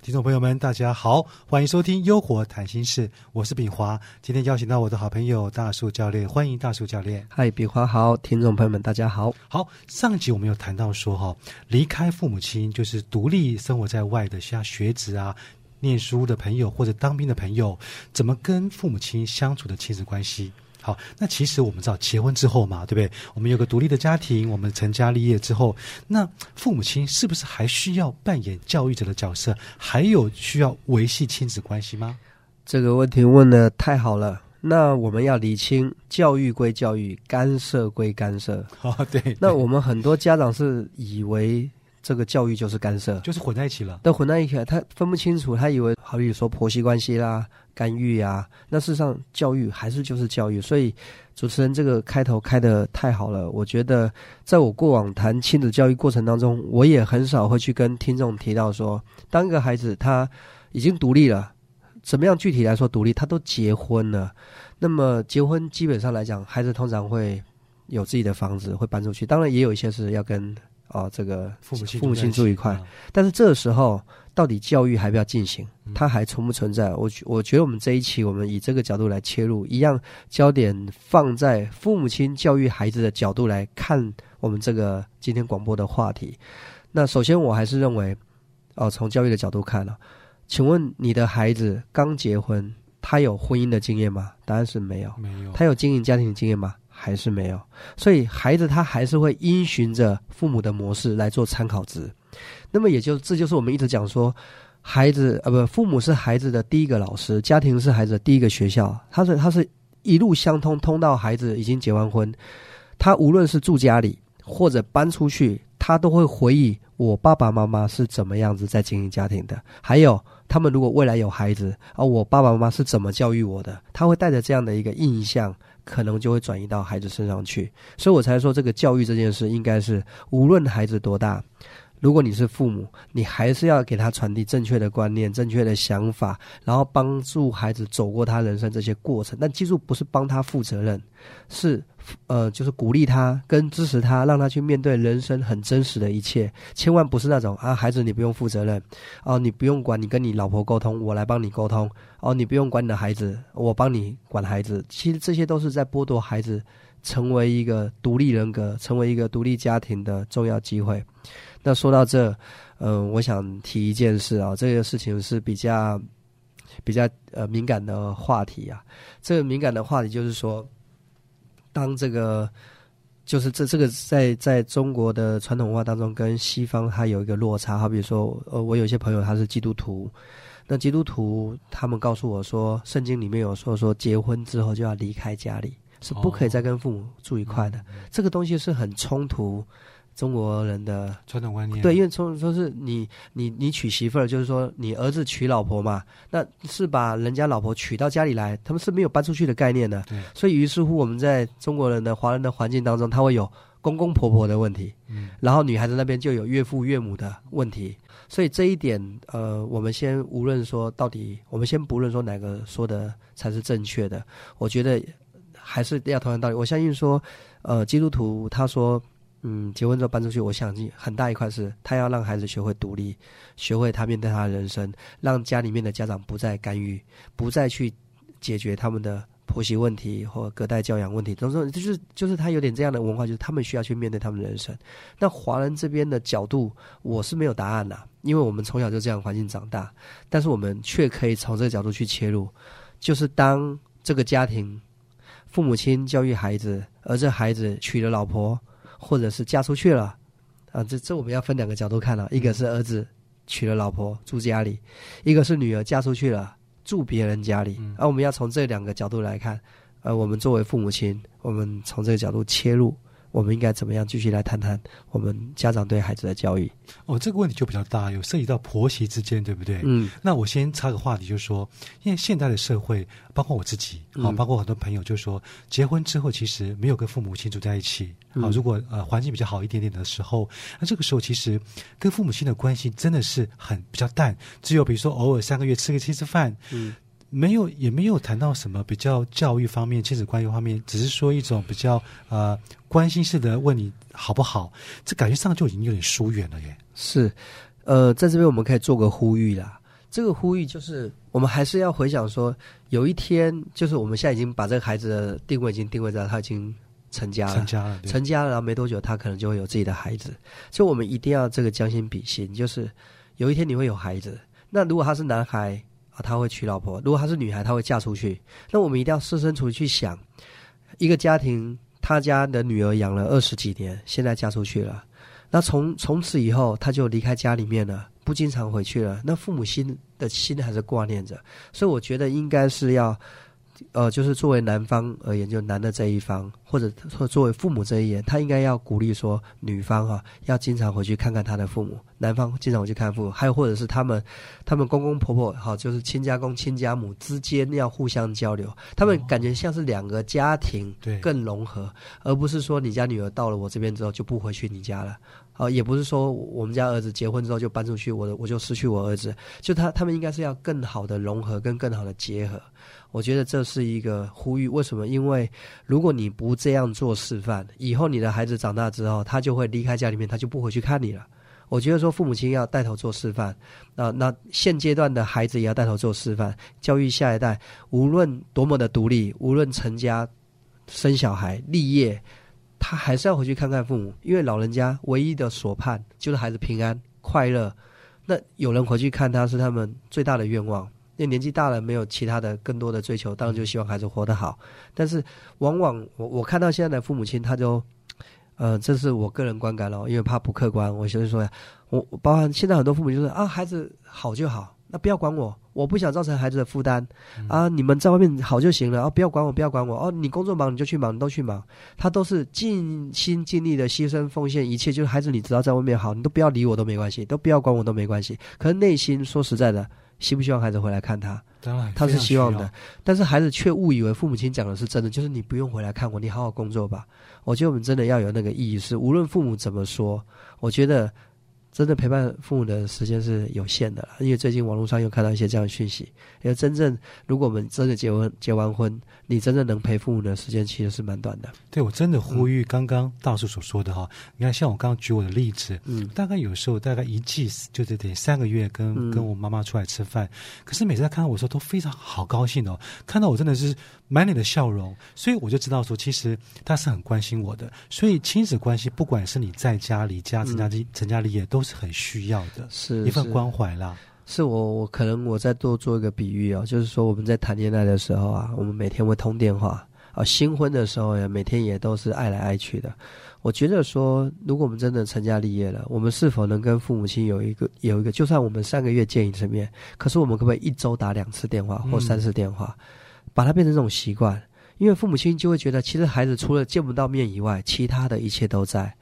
听众朋友们，大家好，欢迎收听《优活谈心事》，我是炳华。今天邀请到我的好朋友大树教练，欢迎大树教练。嗨，炳华好，听众朋友们大家好。好，上一集我们有谈到说，哈，离开父母亲就是独立生活在外的，像学子啊、念书的朋友或者当兵的朋友，怎么跟父母亲相处的亲子关系。好，那其实我们知道，结婚之后嘛，对不对？我们有个独立的家庭，我们成家立业之后，那父母亲是不是还需要扮演教育者的角色？还有需要维系亲子关系吗？这个问题问的太好了。那我们要理清，教育归教育，干涉归干涉。哦，对。那我们很多家长是以为。这个教育就是干涉，就是混在一起了，都混在一起了。他分不清楚，他以为好比说婆媳关系啦、干预呀，那事实上教育还是就是教育。所以主持人这个开头开的太好了，我觉得在我过往谈亲子教育过程当中，我也很少会去跟听众提到说，当一个孩子他已经独立了，怎么样具体来说独立，他都结婚了，那么结婚基本上来讲，孩子通常会有自己的房子，会搬出去。当然也有一些是要跟。啊，这个父母亲父母亲住一块，但是这个时候到底教育还不要进行？它还存不存在？我我觉得我们这一期我们以这个角度来切入，一样焦点放在父母亲教育孩子的角度来看我们这个今天广播的话题。那首先我还是认为，哦，从教育的角度看了，请问你的孩子刚结婚，他有婚姻的经验吗？答案是没有，没有。他有经营家庭的经验吗？还是没有，所以孩子他还是会因循着父母的模式来做参考值。那么也就这就是我们一直讲说，孩子呃不，父母是孩子的第一个老师，家庭是孩子的第一个学校。他是他是一路相通，通到孩子已经结完婚，他无论是住家里或者搬出去，他都会回忆我爸爸妈妈是怎么样子在经营家庭的。还有他们如果未来有孩子啊，我爸爸妈妈是怎么教育我的？他会带着这样的一个印象。可能就会转移到孩子身上去，所以我才说这个教育这件事应该是无论孩子多大，如果你是父母，你还是要给他传递正确的观念、正确的想法，然后帮助孩子走过他人生这些过程。但记住，不是帮他负责任，是。呃，就是鼓励他跟支持他，让他去面对人生很真实的一切。千万不是那种啊，孩子你不用负责任，哦，你不用管你跟你老婆沟通，我来帮你沟通。哦，你不用管你的孩子，我帮你管孩子。其实这些都是在剥夺孩子成为一个独立人格、成为一个独立家庭的重要机会。那说到这，嗯，我想提一件事啊，这个事情是比较比较呃敏感的话题啊。这个敏感的话题就是说。当这个就是这这个在在中国的传统文化当中，跟西方它有一个落差。好比如说，呃，我有一些朋友他是基督徒，那基督徒他们告诉我说，圣经里面有说说结婚之后就要离开家里，是不可以再跟父母住一块的。这个东西是很冲突。中国人的传统观念对，因为从说是你你你娶媳妇儿，就是说你儿子娶老婆嘛，那是把人家老婆娶到家里来，他们是没有搬出去的概念的。对，所以于是乎我们在中国人的华人的环境当中，他会有公公婆婆的问题，嗯，然后女孩子那边就有岳父岳母的问题。所以这一点，呃，我们先无论说到底，我们先不论说哪个说的才是正确的，我觉得还是要同样道理。我相信说，呃，基督徒他说。嗯，结婚之后搬出去，我相信很大一块是他要让孩子学会独立，学会他面对他的人生，让家里面的家长不再干预，不再去解决他们的婆媳问题或隔代教养问题。总之，就是就是他有点这样的文化，就是他们需要去面对他们的人生。那华人这边的角度，我是没有答案的，因为我们从小就这样环境长大，但是我们却可以从这个角度去切入，就是当这个家庭父母亲教育孩子，而这孩子娶了老婆。或者是嫁出去了，啊，这这我们要分两个角度看了，一个是儿子娶了老婆住家里，一个是女儿嫁出去了住别人家里，而我们要从这两个角度来看，呃，我们作为父母亲，我们从这个角度切入。我们应该怎么样继续来谈谈我们家长对孩子的教育？哦，这个问题就比较大，有涉及到婆媳之间，对不对？嗯。那我先插个话题，就是说，因为现在的社会，包括我自己，好，包括很多朋友，就是说，结婚之后其实没有跟父母亲住在一起。好，如果呃环境比较好一点点的时候，那这个时候其实跟父母亲的关系真的是很比较淡，只有比如说偶尔三个月吃个七次饭。嗯。没有也没有谈到什么比较教育方面、亲子关系方面，只是说一种比较呃关心式的问你好不好，这感觉上就已经有点疏远了耶。是，呃，在这边我们可以做个呼吁啦。这个呼吁就是，我们还是要回想说，有一天，就是我们现在已经把这个孩子的定位已经定位在他已经成家了，成家了，成家了，然后没多久他可能就会有自己的孩子，所以我们一定要这个将心比心，就是有一天你会有孩子，那如果他是男孩。他会娶老婆，如果她是女孩，她会嫁出去。那我们一定要设身处地去想，一个家庭，他家的女儿养了二十几年，现在嫁出去了，那从从此以后，他就离开家里面了，不经常回去了。那父母心的心还是挂念着，所以我觉得应该是要。呃，就是作为男方而言，就男的这一方，或者说作为父母这一言，他应该要鼓励说，女方哈要经常回去看看他的父母，男方经常回去看父母，还有或者是他们，他们公公婆婆好，就是亲家公亲家母之间要互相交流，他们感觉像是两个家庭更融合，而不是说你家女儿到了我这边之后就不回去你家了，啊，也不是说我们家儿子结婚之后就搬出去，我的我就失去我儿子，就他他们应该是要更好的融合跟更好的结合。我觉得这是一个呼吁，为什么？因为如果你不这样做示范，以后你的孩子长大之后，他就会离开家里面，他就不回去看你了。我觉得说父母亲要带头做示范，啊，那现阶段的孩子也要带头做示范，教育下一代，无论多么的独立，无论成家、生小孩、立业，他还是要回去看看父母，因为老人家唯一的所盼就是孩子平安快乐。那有人回去看他是他们最大的愿望。因为年纪大了，没有其他的更多的追求，当然就希望孩子活得好。但是，往往我我看到现在的父母亲，他就，呃，这是我个人观感咯，因为怕不客观，我就是说呀，我包含现在很多父母就是啊，孩子好就好，那不要管我，我不想造成孩子的负担啊，你们在外面好就行了啊，不要管我，不要管我哦，你工作忙你就去忙，你都去忙，他都是尽心尽力的牺牲奉献一切，就是孩子，你只要在外面好，你都不要理我都没关系，都不要管我都没关系。可是内心说实在的。希不希望孩子回来看他？当然，他是希望的。但是孩子却误以为父母亲讲的是真的，就是你不用回来看我，你好好工作吧。我觉得我们真的要有那个意识，无论父母怎么说，我觉得。真的陪伴父母的时间是有限的，因为最近网络上又看到一些这样的讯息。因为真正，如果我们真的结婚结完婚，你真正能陪父母的时间其实是蛮短的。对我真的呼吁刚刚大叔所说的哈，你看像我刚刚举我的例子，嗯，大概有时候大概一季就是得三个月跟跟我妈妈出来吃饭，可是每次她看到我时候都非常好高兴哦，看到我真的是满脸的笑容，所以我就知道说其实他是很关心我的。所以亲子关系，不管是你在家离家成家立成家立业，都是。是很需要的，是一份关怀啦。是我，我可能我再多做一个比喻哦，就是说我们在谈恋爱的时候啊，我们每天会通电话啊，新婚的时候呀，每天也都是爱来爱去的。我觉得说，如果我们真的成家立业了，我们是否能跟父母亲有一个有一个，就算我们三个月见一次面，可是我们可不可以一周打两次电话或三次电话，把它变成这种习惯？因为父母亲就会觉得，其实孩子除了见不到面以外，其他的一切都在。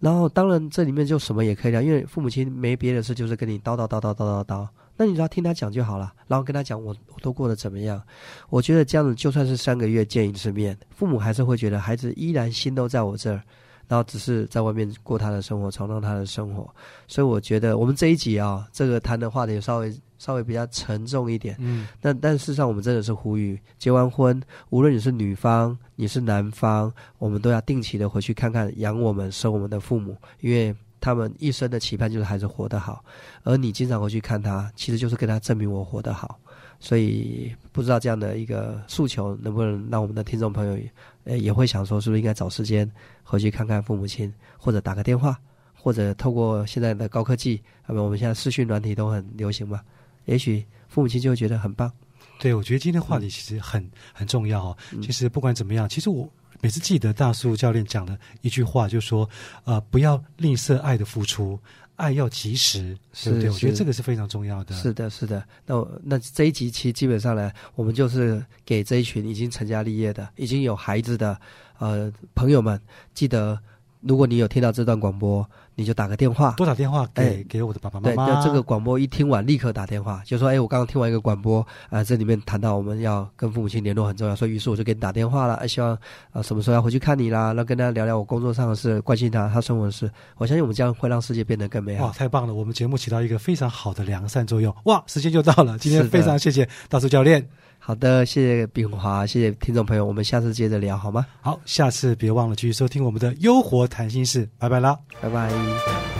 然后，当然这里面就什么也可以聊，因为父母亲没别的事，就是跟你叨叨叨叨叨叨叨。那你只要听他讲就好了，然后跟他讲我我都过得怎么样。我觉得这样子就算是三个月见一次面，父母还是会觉得孩子依然心都在我这儿。然后只是在外面过他的生活，闯荡他的生活，所以我觉得我们这一集啊，这个谈的话题稍微稍微比较沉重一点。嗯，但但事实上，我们真的是呼吁，结完婚，无论你是女方，你是男方，我们都要定期的回去看看养我们、生我们的父母，因为他们一生的期盼就是孩子活得好，而你经常回去看他，其实就是跟他证明我活得好。所以不知道这样的一个诉求能不能让我们的听众朋友，呃，也会想说，是不是应该找时间回去看看父母亲，或者打个电话，或者透过现在的高科技，那么我们现在视讯软体都很流行嘛？也许父母亲就会觉得很棒。对，我觉得今天话题其实很很重要哦。其实不管怎么样，其实我每次记得大树教练讲的一句话，就说，呃，不要吝啬爱的付出。爱要及时，对不对？我觉得这个是非常重要的。是的，是的。那那这一集其实基本上呢，我们就是给这一群已经成家立业的、已经有孩子的呃朋友们，记得如果你有听到这段广播，你就打个电话，多打电话给、哎给我的爸爸妈对，妈。就这个广播一听完，立刻打电话，就说：“哎，我刚刚听完一个广播，啊、这里面谈到我们要跟父母亲联络很重要，所以于是我就给你打电话了，哎，希望啊、什么时候要回去看你啦，然后跟他聊聊我工作上的事，关心他他生活的事。我相信我们这样会让世界变得更美好哇，好。太棒了！我们节目起到一个非常好的良善作用。哇，时间就到了，今天非常谢谢大叔教练。好的，谢谢炳华，谢谢听众朋友，我们下次接着聊好吗？好，下次别忘了继续收听我们的优活谈心事，拜拜啦。拜拜。